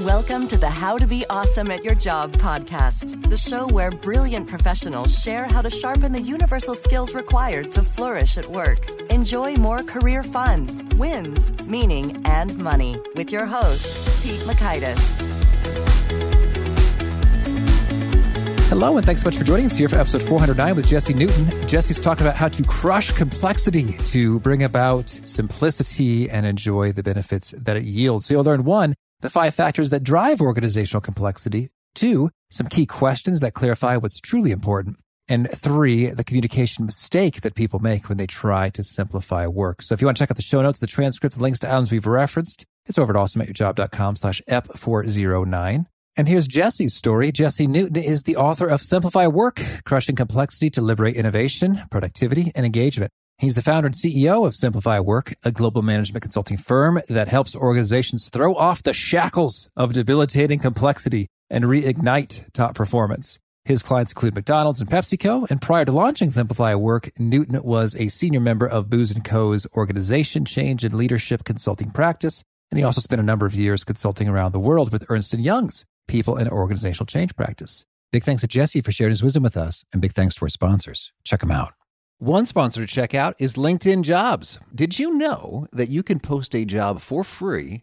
Welcome to the How to Be Awesome at Your Job podcast, the show where brilliant professionals share how to sharpen the universal skills required to flourish at work. Enjoy more career fun, wins, meaning, and money with your host, Pete Mockaitis. Hello, and thanks so much for joining us here for episode 409 with Jesse Newton. Jesse's talking about how to crush complexity to bring about simplicity and enjoy the benefits that it yields. So you'll learn one, the five factors that drive organizational complexity. Two, some key questions that clarify what's truly important. And three, the communication mistake that people make when they try to simplify work. So if you want to check out the show notes, the transcripts, the links to items we've referenced, it's over at awesomeatyourjob.com slash ep409. And here's Jesse's story. Jesse Newton is the author of Simplify Work, Crushing Complexity to Liberate Innovation, Productivity, and Engagement. He's the founder and CEO of Simplify Work, a global management consulting firm that helps organizations throw off the shackles of debilitating complexity and reignite top performance. His clients include McDonald's and PepsiCo. And prior to launching Simplify Work, Newton was a senior member of Booz & Co.'s organization change and leadership consulting practice. And he also spent a number of years consulting around the world with Ernst & Young's people and organizational change practice. Big thanks to Jesse for sharing his wisdom with us. And big thanks to our sponsors. Check them out. One sponsor to check out is LinkedIn Jobs. Did you know that you can post a job for free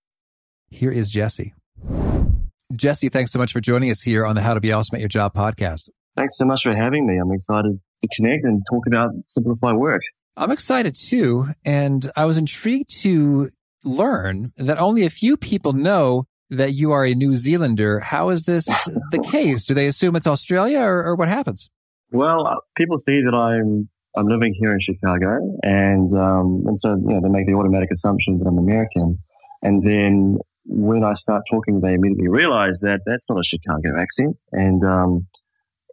Here is Jesse. Jesse, thanks so much for joining us here on the How to Be Awesome at Your Job podcast. Thanks so much for having me. I'm excited to connect and talk about simplify work. I'm excited too. And I was intrigued to learn that only a few people know that you are a New Zealander. How is this the case? Do they assume it's Australia or, or what happens? Well, uh, people see that I'm I'm living here in Chicago, and um, and so you know they make the automatic assumption that I'm American, and then when I start talking, they immediately realize that that's not a Chicago accent, and um,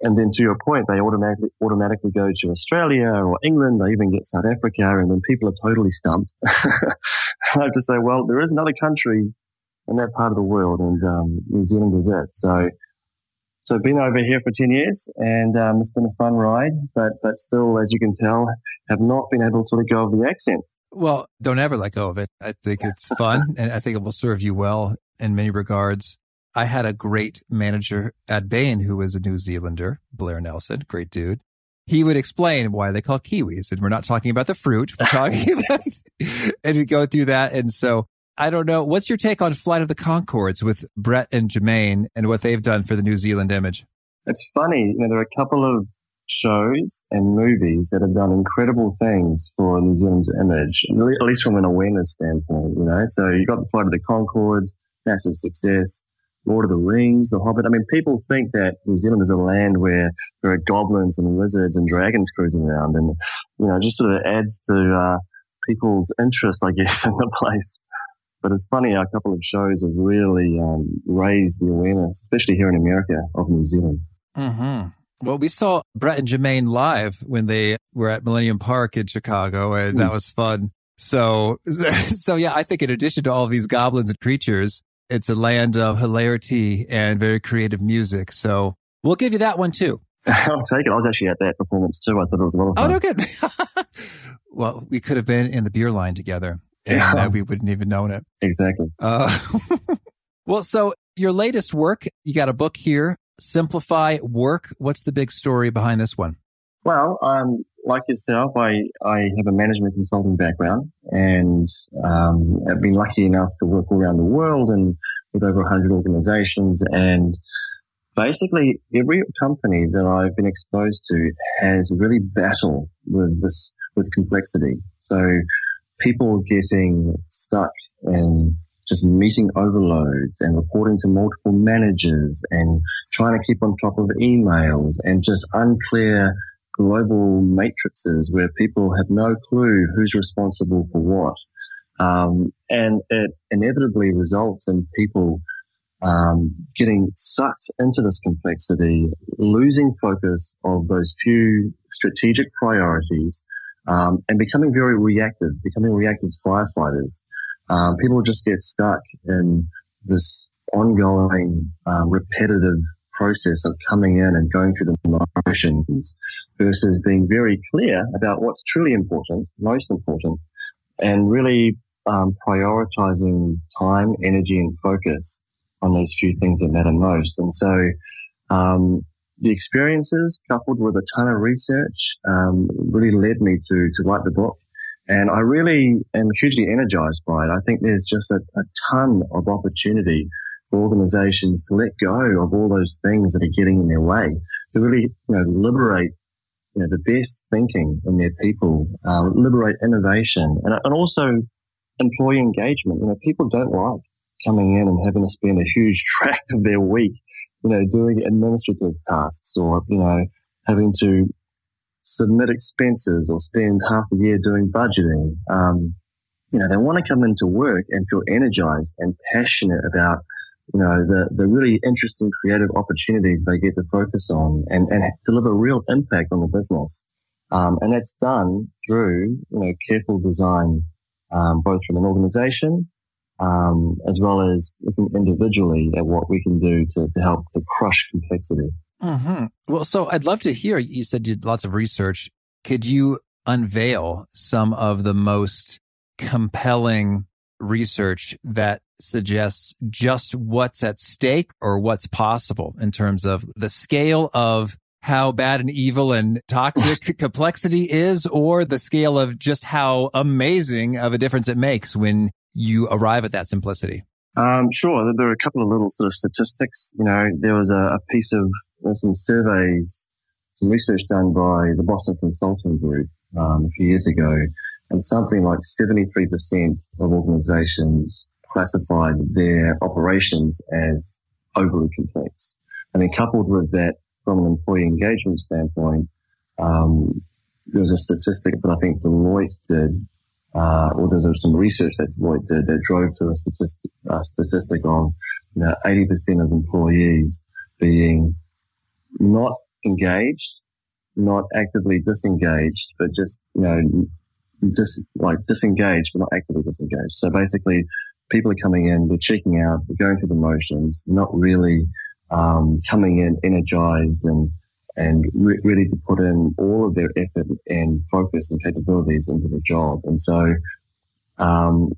and then to your point, they automatically automatically go to Australia or England. They even get South Africa, and then people are totally stumped. I have to say, well, there is another country in that part of the world, and um, New Zealand is it. So, so been over here for ten years, and um, it's been a fun ride. But but still, as you can tell, have not been able to let go of the accent. Well, don't ever let go of it. I think it's fun, and I think it will serve you well in many regards. I had a great manager at Bain who was a New Zealander, Blair Nelson, great dude. He would explain why they call kiwis, and we're not talking about the fruit. We're talking about, and we go through that. And so I don't know. What's your take on Flight of the Conchords with Brett and Jermaine and what they've done for the New Zealand image? It's funny. You know, there are a couple of shows and movies that have done incredible things for New Zealand's image, at least from an awareness standpoint, you know. So you got the Flight of the Conchords, massive success. Lord of the Rings, The Hobbit. I mean, people think that New Zealand is a land where there are goblins and wizards and dragons cruising around, and you know, just sort of adds to uh, people's interest, I guess, in the place. But it's funny, a couple of shows have really um, raised the awareness, especially here in America, of New Zealand. Mm-hmm. Well, we saw Brett and Jermaine live when they were at Millennium Park in Chicago, and mm. that was fun. So, so yeah, I think in addition to all these goblins and creatures, it's a land of hilarity and very creative music. So we'll give you that one too. I'll take it. I was actually at that performance too. I thought it was a lot of fun. Oh, no, good. well, we could have been in the beer line together and yeah. we wouldn't even known it. Exactly. Uh, well, so your latest work, you got a book here, Simplify Work. What's the big story behind this one? Well, um, like yourself, I, I have a management consulting background and um, I've been lucky enough to work all around the world and with over 100 organizations. And basically every company that I've been exposed to has really battled with this, with complexity. So people getting stuck in just meeting overloads and reporting to multiple managers and trying to keep on top of emails and just unclear global matrices where people have no clue who's responsible for what. Um, and it inevitably results in people um, getting sucked into this complexity, losing focus of those few strategic priorities, um, and becoming very reactive, becoming reactive firefighters. Um, people just get stuck in this ongoing, um, repetitive process of coming in and going through the motions versus being very clear about what's truly important, most important, and really um, prioritizing time, energy, and focus on those few things that matter most. And so, um, the experiences coupled with a ton of research um, really led me to to write the book. And I really am hugely energized by it. I think there's just a, a ton of opportunity for organizations to let go of all those things that are getting in their way, to really, you know, liberate you know, the best thinking in their people, uh, liberate innovation, and, and also employee engagement. You know, people don't like coming in and having to spend a huge tract of their week, you know, doing administrative tasks or, you know, having to submit expenses or spend half a year doing budgeting. Um, you know, they want to come into work and feel energized and passionate about, you know, the, the really interesting creative opportunities they get to focus on and, and deliver real impact on the business. Um, and that's done through, you know, careful design, um, both from an organization um, as well as looking individually at what we can do to, to help to crush complexity. Mm-hmm. Well, so I'd love to hear. You said you did lots of research. Could you unveil some of the most compelling research that suggests just what's at stake or what's possible in terms of the scale of how bad and evil and toxic complexity is or the scale of just how amazing of a difference it makes when you arrive at that simplicity? Um, sure. There are a couple of little sort of statistics. You know, there was a, a piece of some surveys, some research done by the Boston Consulting Group um, a few years ago, and something like 73% of organizations classified their operations as overly complex. And then coupled with that, from an employee engagement standpoint, um, there was a statistic that I think Deloitte did uh, or there's some research that Deloitte did that drove to a statistic, a statistic of you know, 80% of employees being not engaged, not actively disengaged, but just, you know, dis, like disengaged, but not actively disengaged. So basically, people are coming in, they're checking out, they're going through the motions, not really um, coming in energized and and re- really to put in all of their effort and focus and capabilities into the job. And so, um,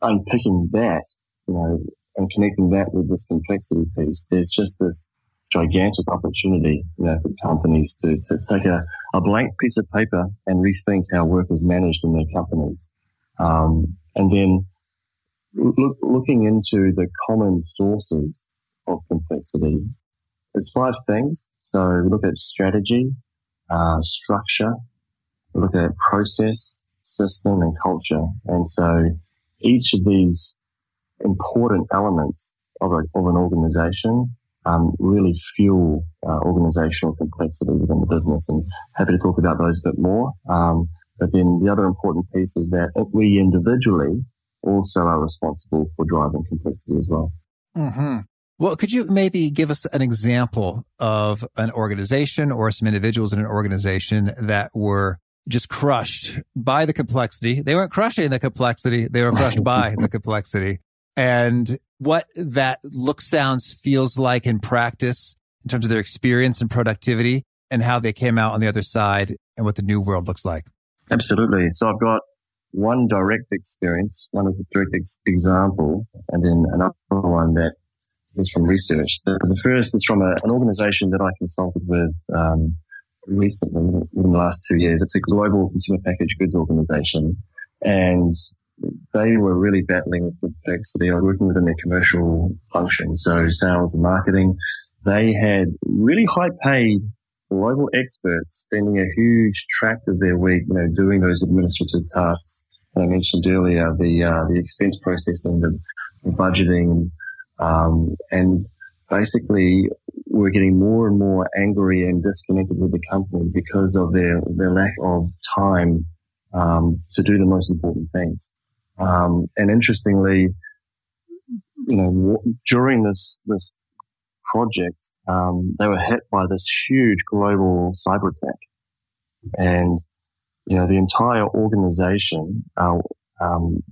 unpicking that, you know, and connecting that with this complexity piece, there's just this gigantic opportunity, you know, for companies to, to take a, a blank piece of paper and rethink how work is managed in their companies. Um, and then look, looking into the common sources of complexity there's five things. So we look at strategy, uh, structure, we look at process, system, and culture. And so each of these important elements of, a, of an organization um, really fuel uh, organizational complexity within the business. And happy to talk about those a bit more. Um, but then the other important piece is that we individually also are responsible for driving complexity as well. Mm-hmm. Well, could you maybe give us an example of an organization or some individuals in an organization that were just crushed by the complexity? They weren't crushing the complexity. They were crushed by the complexity and what that looks, sounds, feels like in practice in terms of their experience and productivity and how they came out on the other side and what the new world looks like. Absolutely. So I've got one direct experience, one of the direct ex- example, and then another one that is from research. The, the first is from a, an organization that I consulted with um, recently, in the last two years. It's a global consumer packaged goods organization, and they were really battling with complexity. I was working within their commercial function, so sales and marketing, they had really high paid global experts spending a huge tract of their week, you know, doing those administrative tasks that I mentioned earlier, the, uh, the expense processing, the, the budgeting, um, and basically we're getting more and more angry and disconnected with the company because of their, their lack of time, um, to do the most important things. Um, and interestingly, you know, during this, this project, um, they were hit by this huge global cyber attack. And, you know, the entire organization, uh, um,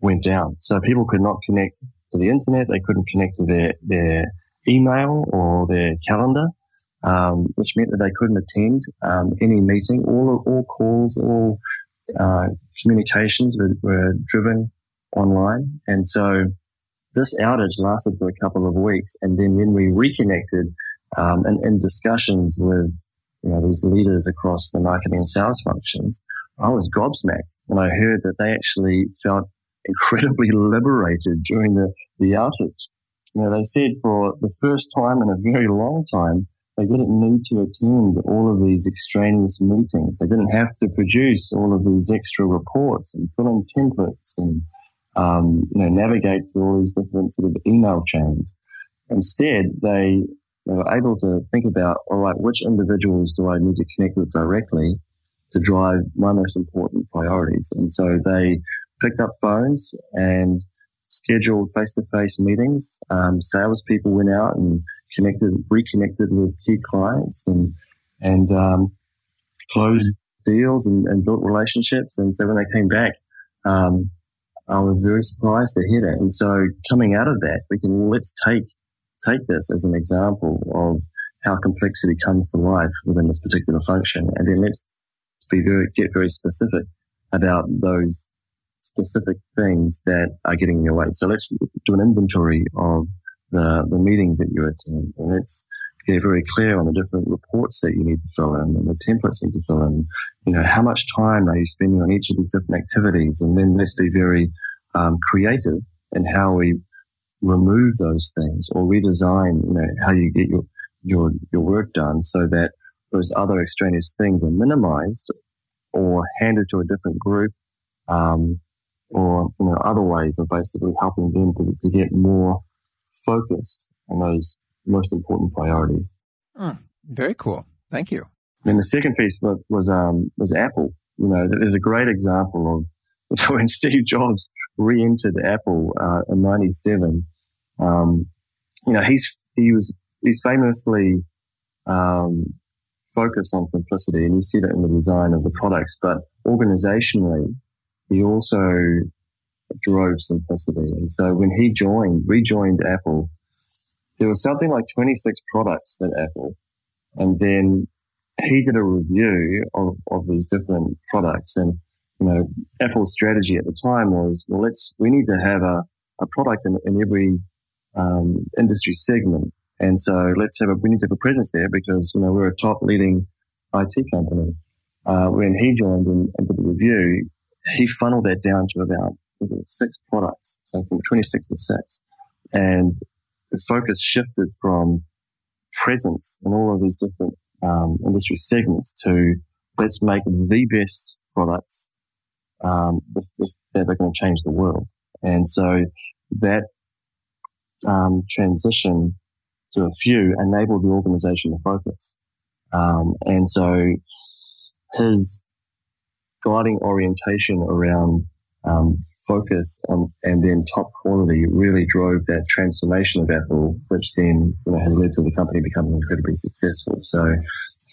went down. So people could not connect to the internet. They couldn't connect to their, their email or their calendar, um, which meant that they couldn't attend, um, any meeting. All, all calls, all, uh, communications were, were driven online. And so this outage lasted for a couple of weeks. And then when we reconnected, um, and in discussions with, you know, these leaders across the marketing and sales functions, I was gobsmacked when I heard that they actually felt incredibly liberated during the, the outage. You know, they said for the first time in a very long time, they didn't need to attend all of these extraneous meetings. They didn't have to produce all of these extra reports and fill in templates and um, you know, navigate through all these different sort of email chains. Instead, they, they were able to think about, all right, which individuals do I need to connect with directly to drive my most important priorities? And so they picked up phones and scheduled face-to-face meetings. Um, salespeople went out and connected, reconnected with key clients and, and, um, closed deals and, and, built relationships. And so when they came back, um, I was very surprised to hear that. And so coming out of that, we can let's take take this as an example of how complexity comes to life within this particular function, and then let's be very get very specific about those specific things that are getting in your way. So let's do an inventory of the the meetings that you attend, and let's get very clear on the different reports that you need to fill in and the templates you need to fill in. You know, how much time are you spending on each of these different activities? And then let's be very um, creative in how we remove those things or redesign, you know, how you get your, your, your work done so that those other extraneous things are minimized or handed to a different group, um, or, you know, other ways of basically helping them to, to get more focused on those most important priorities. Mm, very cool. Thank you. And the second piece was, was, um, was Apple. You know, there's a great example of when Steve Jobs re-entered Apple, uh, in 97. Um, you know, he's, he was, he's famously, um, focused on simplicity and you see that in the design of the products, but organizationally, he also drove simplicity. And so when he joined, rejoined Apple, there was something like 26 products at Apple. And then he did a review of, of these different products. And, you know, Apple's strategy at the time was, well, let's, we need to have a, a product in, in every, um, industry segment. And so let's have a, we need to have a presence there because, you know, we're a top leading IT company. Uh, when he joined and, and did the review, he funneled that down to about six products. So from 26 to six. And the focus shifted from presence in all of these different um, industry segments to let's make the best products um, that are going to change the world. And so that um, transition to a few enabled the organization to focus. Um, and so his guiding orientation around um, focus on, and then top quality really drove that transformation of Apple, which then you know, has led to the company becoming incredibly successful. So a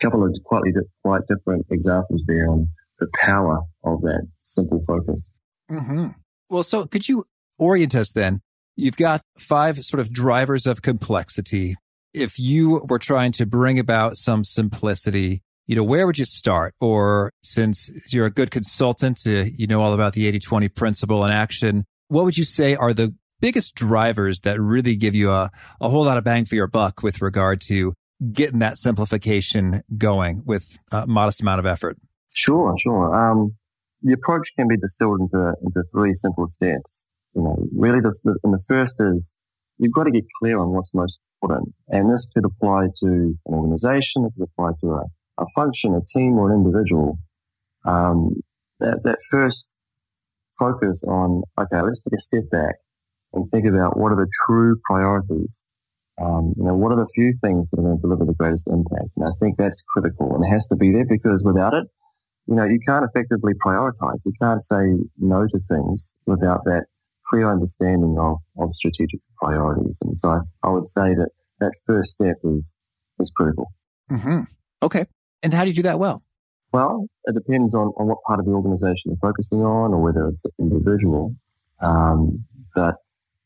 couple of quite, quite different examples there on the power of that simple focus. Mm-hmm. Well, so could you orient us then? You've got five sort of drivers of complexity. If you were trying to bring about some simplicity you know, where would you start? Or since you're a good consultant, uh, you know all about the 80 20 principle in action. What would you say are the biggest drivers that really give you a, a whole lot of bang for your buck with regard to getting that simplification going with a modest amount of effort? Sure, sure. Um, the approach can be distilled into, into three simple steps. You know, really the, and the first is you've got to get clear on what's most important. And this could apply to an organization, it could apply to a, a function, a team, or an individual. Um, that, that first focus on, okay, let's take a step back and think about what are the true priorities. Um, you know, what are the few things that are going to deliver the greatest impact? And I think that's critical and it has to be there because without it, you know, you can't effectively prioritize. You can't say no to things without that clear understanding of, of strategic priorities. And so I, I would say that that first step is, is critical. Mm-hmm. Okay. And how do you do that well? Well, it depends on, on what part of the organization you're focusing on or whether it's individual. Um, but,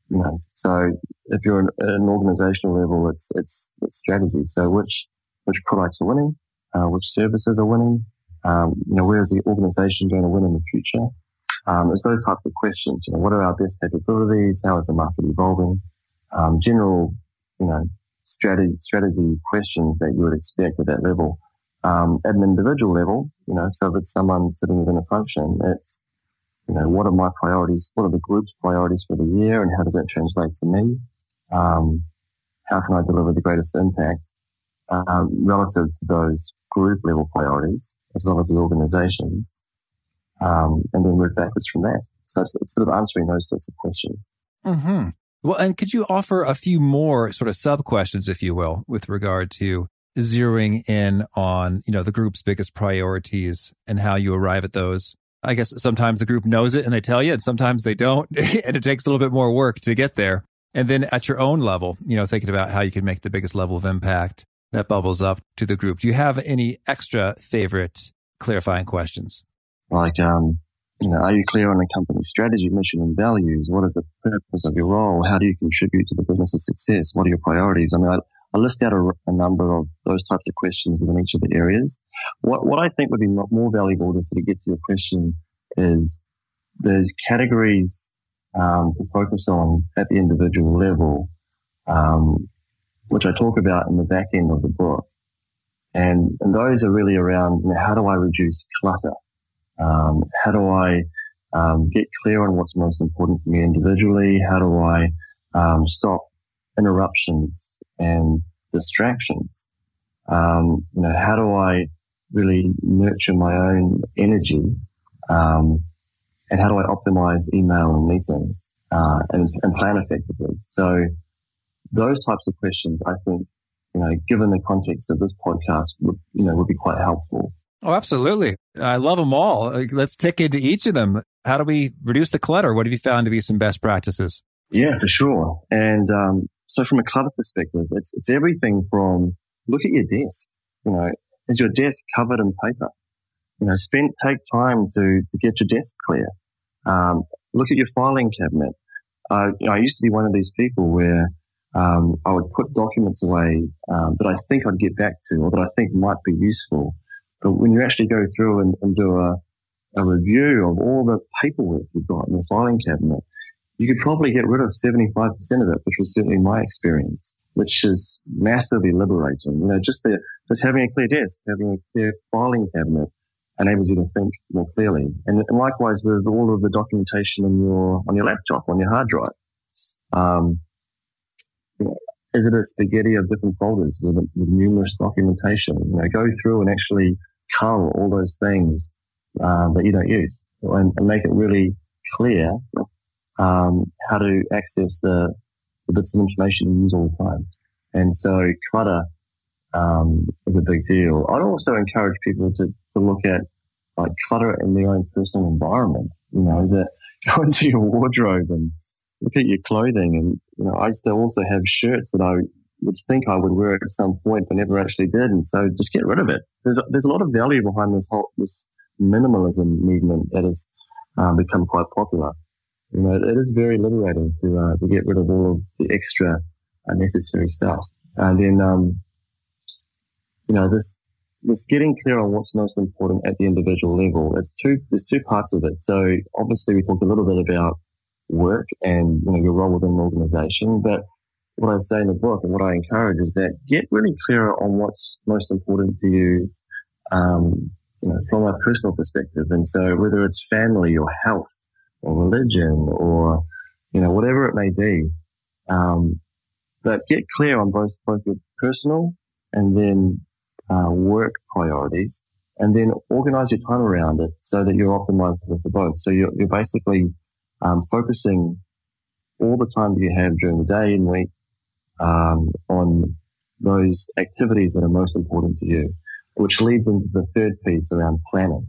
you know, so if you're at an organizational level, it's, it's, it's strategy. So which, which products are winning, uh, which services are winning, um, you know, where is the organization going to win in the future? Um, it's those types of questions. You know, what are our best capabilities? How is the market evolving? Um, general, you know, strategy, strategy questions that you would expect at that level. Um, at an individual level, you know, so if it's someone sitting within a function, it's, you know, what are my priorities? What are the group's priorities for the year and how does that translate to me? Um, how can I deliver the greatest impact, um, relative to those group level priorities as well as the organizations, um, and then work backwards from that. So it's, it's, sort of answering those sorts of questions. Mm-hmm. Well, and could you offer a few more sort of sub questions, if you will, with regard to zeroing in on, you know, the group's biggest priorities and how you arrive at those? I guess sometimes the group knows it and they tell you, and sometimes they don't. and it takes a little bit more work to get there. And then at your own level, you know, thinking about how you can make the biggest level of impact that bubbles up to the group. Do you have any extra favorite clarifying questions? Like, um, you know, are you clear on the company's strategy, mission, and values? What is the purpose of your role? How do you contribute to the business's success? What are your priorities? I mean, I, I list out a, a, number of those types of questions within each of the areas. What, what I think would be more valuable to sort of get to your question is there's categories um, to focus on at the individual level um, which I talk about in the back end of the book. And, and those are really around you know, how do I reduce clutter? Um, how do I um, get clear on what's most important for me individually? How do I um, stop interruptions and distractions? Um, you know, how do I really nurture my own energy? Um, and how do I optimize email and meetings uh, and, and plan effectively? So those types of questions, I think, you know, given the context of this podcast, would, you know, would be quite helpful. Oh, absolutely. I love them all. Let's tick into each of them. How do we reduce the clutter? What have you found to be some best practices? Yeah, for sure. And um, so from a clutter perspective, it's, it's everything from look at your desk. You know, is your desk covered in paper? You know, spend, take time to, to get your desk clear. Um, look at your filing cabinet. Uh, you know, I used to be one of these people where um, I would put documents away um, that I think I'd get back to or that I think might be useful. But when you actually go through and, and do a, a review of all the paperwork you've got in the filing cabinet, you could probably get rid of 75% of it, which was certainly my experience, which is massively liberating. You know, just the, just having a clear desk, having a clear filing cabinet enables you to think more clearly. And, and likewise with all of the documentation on your, on your laptop, on your hard drive. Um, is it a spaghetti of different folders with, with numerous documentation? You know, go through and actually cull all those things uh, that you don't use and, and, make it really clear um, how to access the, the, bits of information you use all the time. And so clutter um, is a big deal. I'd also encourage people to, to look at like clutter in their own personal environment. You know, that go into your wardrobe and look at your clothing and, you know, I still also have shirts that I would think I would wear at some point, but never actually did. And so just get rid of it. There's, there's a lot of value behind this whole, this minimalism movement that has um, become quite popular. You know, it is very liberating to, uh, to get rid of all of the extra unnecessary stuff. And then, um, you know, this, this getting clear on what's most important at the individual level. It's two, there's two parts of it. So obviously we talked a little bit about work and you know your role within an organization. But what I say in the book and what I encourage is that get really clear on what's most important to you, um, you know, from a personal perspective. And so whether it's family or health or religion or you know whatever it may be, um, but get clear on both, both your personal and then uh, work priorities and then organize your time around it so that you're optimized for both. So you're, you're basically um, focusing all the time that you have during the day and week um, on those activities that are most important to you, which leads into the third piece around planning.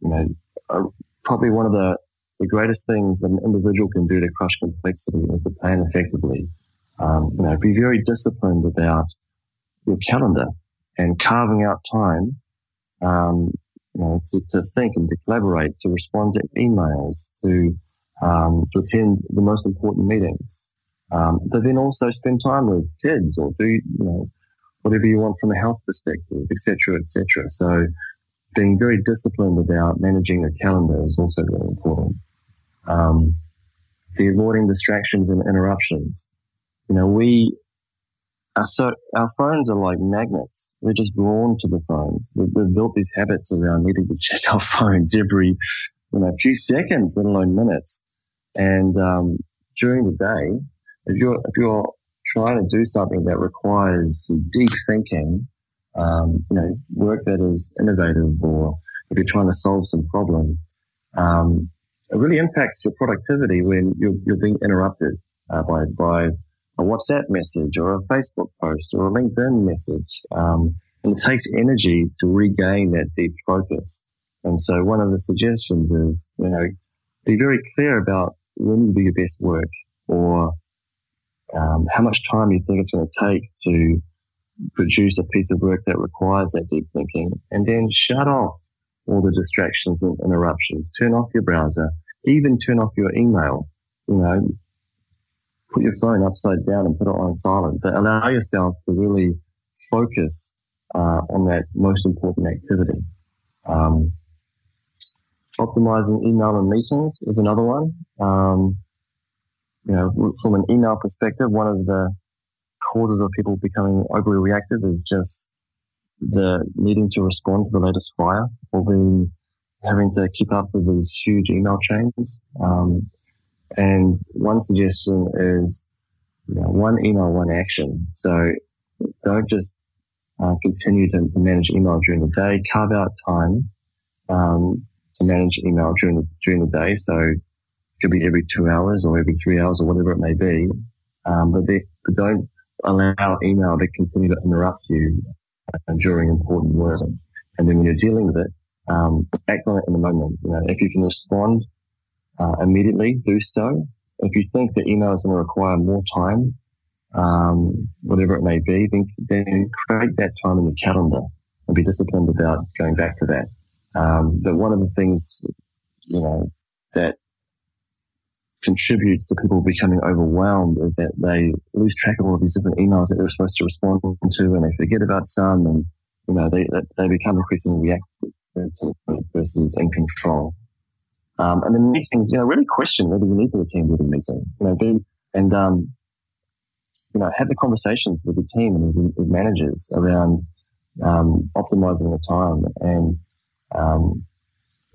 You know, uh, probably one of the, the greatest things that an individual can do to crush complexity is to plan effectively. Um, you know, be very disciplined about your calendar and carving out time, um, you know, to, to think and to collaborate, to respond to emails, to, um, to attend the most important meetings. Um, but then also spend time with kids or do, you know, whatever you want from a health perspective, etc., etc. So being very disciplined about managing your calendar is also really important. Um, the avoiding distractions and interruptions. You know, we are so, our phones are like magnets. We're just drawn to the phones. We've, we've built these habits around needing to check our phones every, you know, few seconds, let alone minutes. And, um, during the day, if you're, if you're trying to do something that requires deep thinking, um, you know, work that is innovative or if you're trying to solve some problem, um, it really impacts your productivity when you're, you're being interrupted uh, by, by a WhatsApp message or a Facebook post or a LinkedIn message. Um, and it takes energy to regain that deep focus. And so one of the suggestions is, you know, be very clear about when you do your best work or um, how much time you think it's going to take to produce a piece of work that requires that deep thinking, and then shut off all the distractions and interruptions. Turn off your browser, even turn off your email. You know, put your phone upside down and put it on silent, but allow yourself to really focus uh, on that most important activity. Um, optimizing email and meetings is another one. Um, you know, from an email perspective, one of the causes of people becoming overly reactive is just the needing to respond to the latest fire or being having to keep up with these huge email chains. Um, and one suggestion is, you know, one email, one action. So don't just uh, continue to, to, manage email during the day. Carve out time um, to manage email during the during the day. So it could be every two hours or every three hours or whatever it may be. Um, but, they, but don't allow email to continue to interrupt you during important work. And then when you're dealing with it, um, act on it in the moment. You know, if you can respond uh, immediately, do so. If you think the email is going to require more time, um, whatever it may be, then, then create that time in your calendar and be disciplined about going back to that. Um, but one of the things, you know, that contributes to people becoming overwhelmed is that they lose track of all of these different emails that they're supposed to respond to and they forget about some and, you know, they, they become increasingly reactive versus in control. Um, and then meetings, you know, really question whether you need to attend with a meeting, you know, do, and, um, you know, have the conversations with the team and with managers around, um, optimizing the time and, um,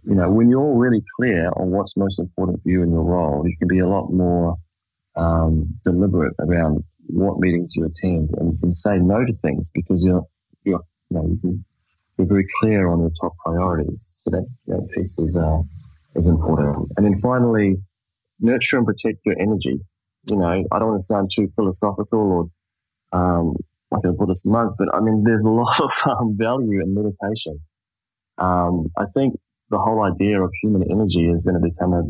you know, when you're really clear on what's most important for you in your role, you can be a lot more um, deliberate around what meetings you attend, and you can say no to things because you're you're you know you can be very clear on your top priorities. So that's that piece is uh, is important. And then finally, nurture and protect your energy. You know, I don't want to sound too philosophical or um, like a Buddhist monk, but I mean, there's a lot of um, value in meditation. Um, I think the whole idea of human energy is going to become a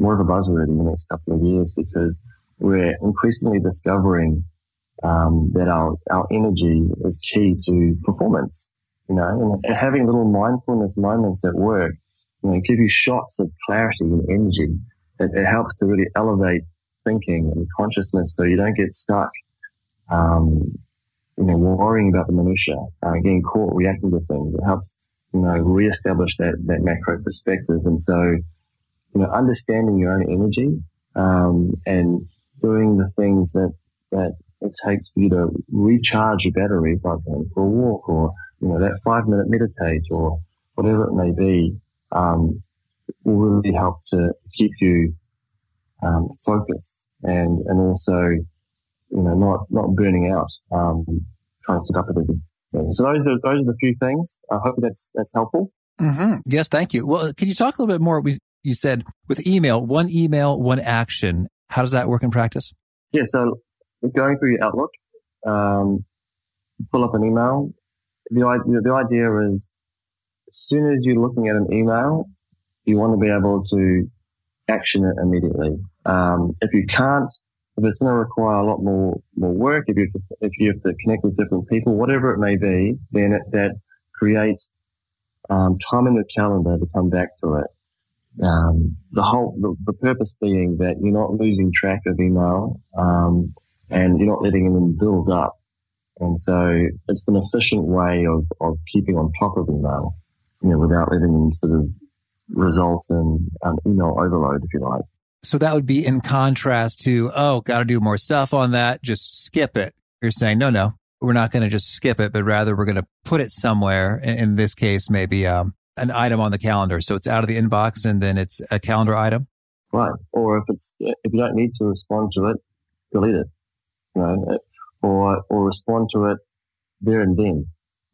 more of a buzzword in the next couple of years because we're increasingly discovering um, that our our energy is key to performance. You know, and having little mindfulness moments at work, you know, give you shots of clarity and energy. It, it helps to really elevate thinking and consciousness, so you don't get stuck. Um, you know, worrying about the minutia, uh, getting caught reacting to things. It helps you know, reestablish that, that macro perspective. And so, you know, understanding your own energy, um, and doing the things that, that it takes for you to recharge your batteries, like going for a walk or, you know, that five minute meditate or whatever it may be, um, will really help to keep you, um, focused and, and also, you know, not, not burning out, um, trying to keep up with everything. So those are, those are the few things. I hope that's, that's helpful. Mm-hmm. Yes. Thank you. Well, can you talk a little bit more? We, you said with email, one email, one action. How does that work in practice? Yeah. So going through your Outlook, um, pull up an email. The idea, the idea is as soon as you're looking at an email, you want to be able to action it immediately. Um, if you can't, if it's going to require a lot more, more work, if you, if you have to connect with different people, whatever it may be, then it, that creates, um, time in the calendar to come back to it. Um, the whole, the, the, purpose being that you're not losing track of email, um, and you're not letting them build up. And so it's an efficient way of, of keeping on top of email, you know, without letting them sort of result in um, email overload, if you like. So that would be in contrast to, oh, got to do more stuff on that. Just skip it. You're saying, no, no, we're not going to just skip it, but rather we're going to put it somewhere. In this case, maybe um, an item on the calendar. So it's out of the inbox and then it's a calendar item. Right. Or if it's, if you don't need to respond to it, delete it, you know, or, or respond to it there and then.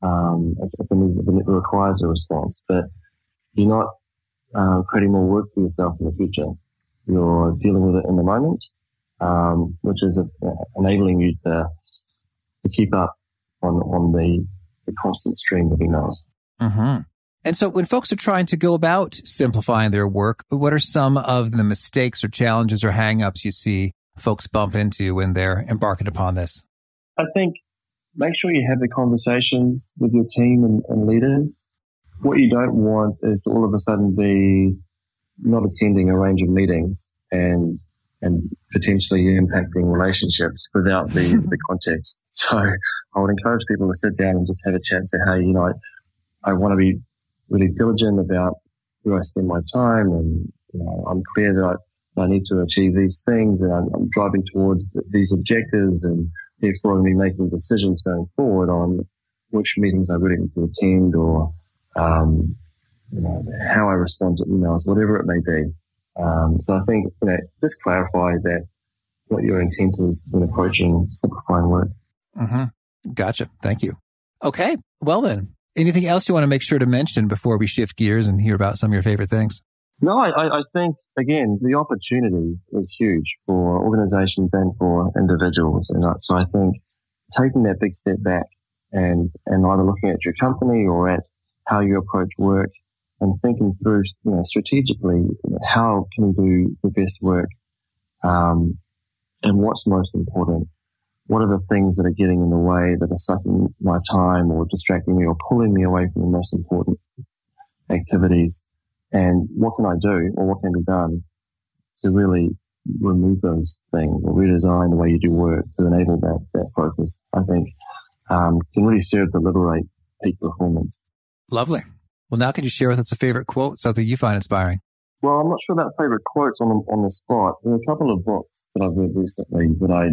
Um, if, if, it needs, if it requires a response, but you're not uh, creating more work for yourself in the future. You're dealing with it in the moment, um, which is uh, enabling you to to keep up on on the, the constant stream of emails. Mm-hmm. And so when folks are trying to go about simplifying their work, what are some of the mistakes or challenges or hangups you see folks bump into when they're embarking upon this? I think make sure you have the conversations with your team and, and leaders what you don't want is all of a sudden be not attending a range of meetings and and potentially impacting relationships without the, the context. So I would encourage people to sit down and just have a chat and say, hey, you know, I, I want to be really diligent about where I spend my time and, you know, I'm clear that I, I need to achieve these things and I'm, I'm driving towards these objectives and therefore I'm going to be making decisions going forward on which meetings I really need to attend or um, you know, how I respond to emails, whatever it may be. Um, so I think, you know, just clarify that what your intent is when approaching simplifying work. Mm-hmm. Gotcha. Thank you. Okay. Well then, anything else you want to make sure to mention before we shift gears and hear about some of your favorite things? No, I, I think again, the opportunity is huge for organizations and for individuals. And so I think taking that big step back and, and either looking at your company or at how you approach work and thinking through, you know, strategically, how can we do the best work? Um, and what's most important? What are the things that are getting in the way that are sucking my time or distracting me or pulling me away from the most important activities? And what can I do or what can be done to really remove those things or redesign the way you do work to enable that, that focus? I think, um, can really serve to liberate peak performance. Lovely. Well, now can you share with us a favorite quote, something you find inspiring? Well, I'm not sure about favorite quotes on the, on the spot. There are a couple of books that I've read recently that I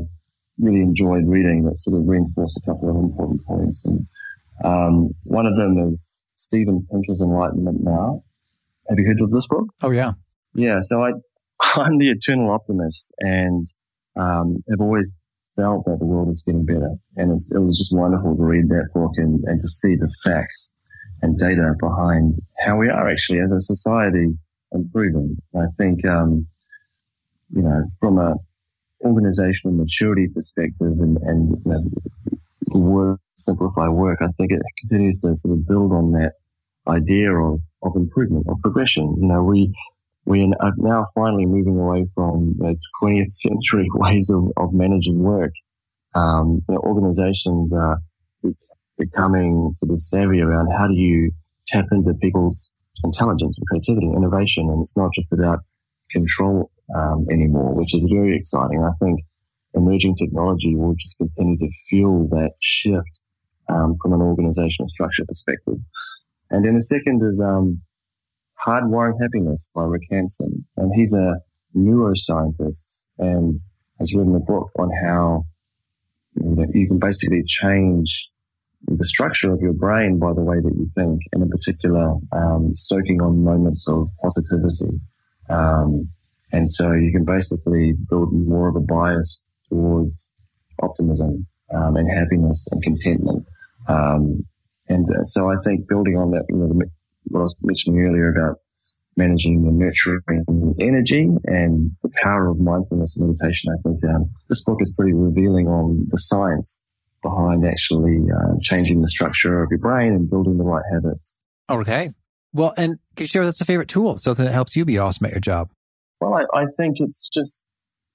really enjoyed reading that sort of reinforce a couple of important points. And um, one of them is Steven Pinker's Enlightenment Now. Have you heard of this book? Oh, yeah. Yeah. So I, I'm the eternal optimist and um, have always felt that the world is getting better. And it was just wonderful to read that book and, and to see the facts and data behind how we are actually as a society improving. I think, um, you know, from a organizational maturity perspective and, and you know, work, simplify work, I think it continues to sort of build on that idea of, of improvement, of progression. You know, we, we are now finally moving away from you know, 20th century ways of, of managing work. Um, you know, organizations are becoming sort of savvy around how do you tap into people's intelligence and creativity and innovation. And it's not just about control um, anymore, which is very exciting. I think emerging technology will just continue to fuel that shift um, from an organizational structure perspective. And then the second is um, Hardwiring Happiness by Rick Hanson. And he's a neuroscientist and has written a book on how you, know, you can basically change the structure of your brain by the way that you think, and in particular, um, soaking on moments of positivity. Um, and so you can basically build more of a bias towards optimism um, and happiness and contentment. Um, and uh, so I think building on that, you know, what I was mentioning earlier about managing the nurturing energy and the power of mindfulness and meditation, I think um, this book is pretty revealing on the science behind actually uh, changing the structure of your brain and building the right habits. Okay. Well, and can you share that's a favorite tool, something that helps you be awesome at your job? Well, I, I think it's just,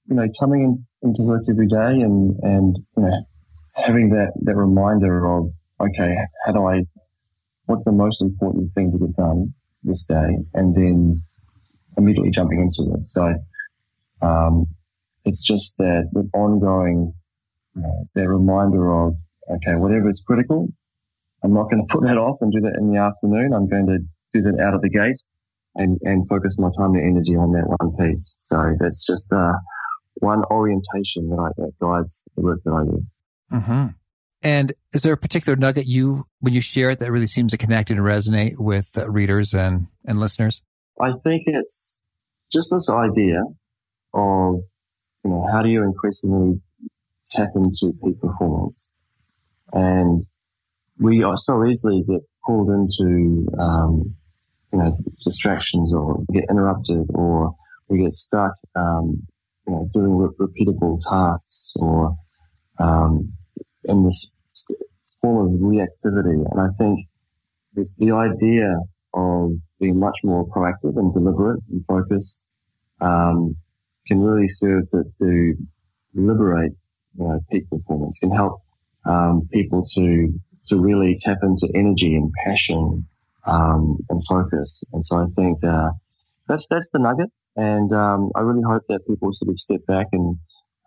you know, coming in, into work every day and, and, you know, having that, that reminder of, okay, how do I, what's the most important thing to get done this day? And then immediately jumping into it. So, um, it's just that with ongoing, know, that reminder of, okay, whatever is critical, I'm not going to put that off and do that in the afternoon. I'm going to do that out of the gate and, and focus my time and energy on that one piece. So that's just, uh, one orientation that I, that guides the work that I do. Mm-hmm. And is there a particular nugget you, when you share it, that really seems to connect and resonate with uh, readers and, and listeners? I think it's just this idea of, you know, how do you increasingly tap into peak performance? And we are so easily get pulled into, um, you know, distractions or get interrupted or we get stuck, um, you know, doing re- repeatable tasks or, um, in this st- form of reactivity. And I think this, the idea of being much more proactive and deliberate and focused, um, can really serve to, to liberate, you know, peak performance, can help, um, people to, to really tap into energy and passion, um, and focus. And so I think, uh, that's, that's the nugget. And, um, I really hope that people sort of step back and,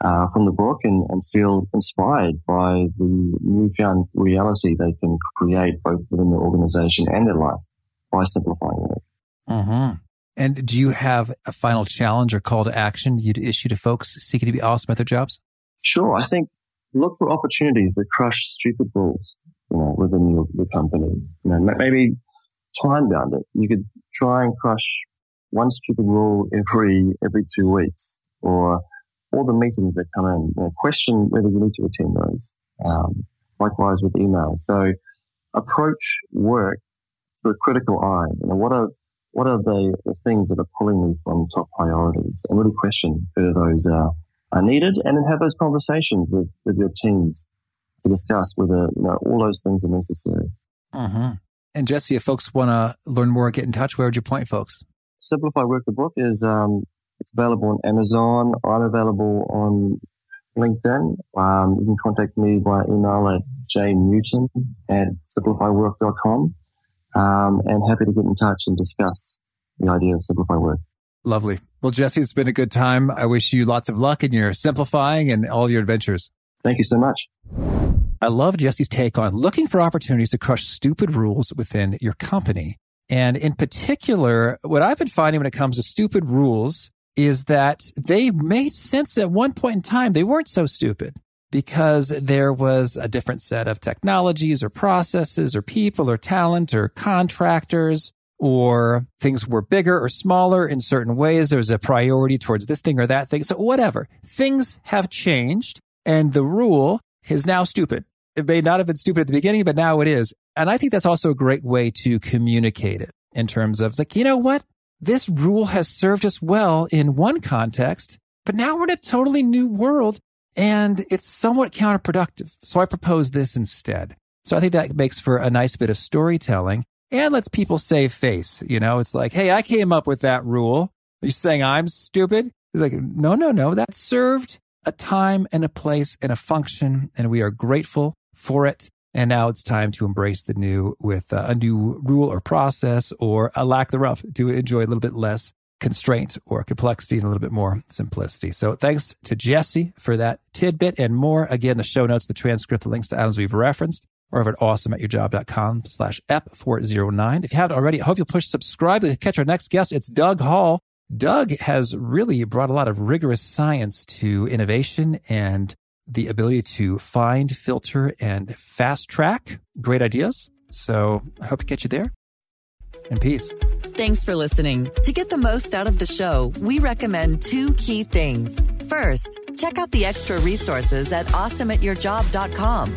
uh, from the book and, and feel inspired by the newfound reality they can create both within their organization and their life by simplifying it. Mm-hmm. And do you have a final challenge or call to action you'd issue to folks seeking to be awesome at their jobs? Sure. I think look for opportunities that crush stupid rules, you know, within your, your company. You know, maybe time bound it. You could try and crush one stupid rule every, every two weeks or all the meetings that come in. You know, question whether you need to attend those. Um, likewise with emails. So approach work through a critical eye. You know, what are what are the, the things that are pulling me from top priorities, and really question whether those are, are needed, and then have those conversations with with your teams to discuss whether you know all those things are necessary. Mm-hmm. And Jesse, if folks want to learn more, and get in touch. Where would you point folks? Simplify Work the book is um, it's available on Amazon. I'm available on LinkedIn. Um, you can contact me by email at jnewton at simplifywork.com. Um, and happy to get in touch and discuss the idea of simplify work. Lovely. Well, Jesse, it's been a good time. I wish you lots of luck in your simplifying and all your adventures. Thank you so much. I love Jesse's take on looking for opportunities to crush stupid rules within your company. And in particular, what I've been finding when it comes to stupid rules is that they made sense at one point in time. They weren't so stupid because there was a different set of technologies or processes or people or talent or contractors or things were bigger or smaller in certain ways. There was a priority towards this thing or that thing. So whatever things have changed and the rule is now stupid. It may not have been stupid at the beginning, but now it is. And I think that's also a great way to communicate it in terms of like, you know what? This rule has served us well in one context, but now we're in a totally new world and it's somewhat counterproductive. So I propose this instead. So I think that makes for a nice bit of storytelling and lets people save face. You know, it's like, Hey, I came up with that rule. Are you saying I'm stupid? He's like, no, no, no. That served a time and a place and a function. And we are grateful for it. And now it's time to embrace the new with uh, a new rule or process or a lack thereof to enjoy a little bit less constraint or complexity and a little bit more simplicity. So thanks to Jesse for that tidbit and more. Again, the show notes, the transcript, the links to items we've referenced or over at awesomeatyourjob.com slash ep409. If you haven't already, I hope you'll push subscribe to catch our next guest. It's Doug Hall. Doug has really brought a lot of rigorous science to innovation and the ability to find, filter, and fast track great ideas. So I hope to catch you there. And peace. Thanks for listening. To get the most out of the show, we recommend two key things. First, Check out the extra resources at awesomeatyourjob.com.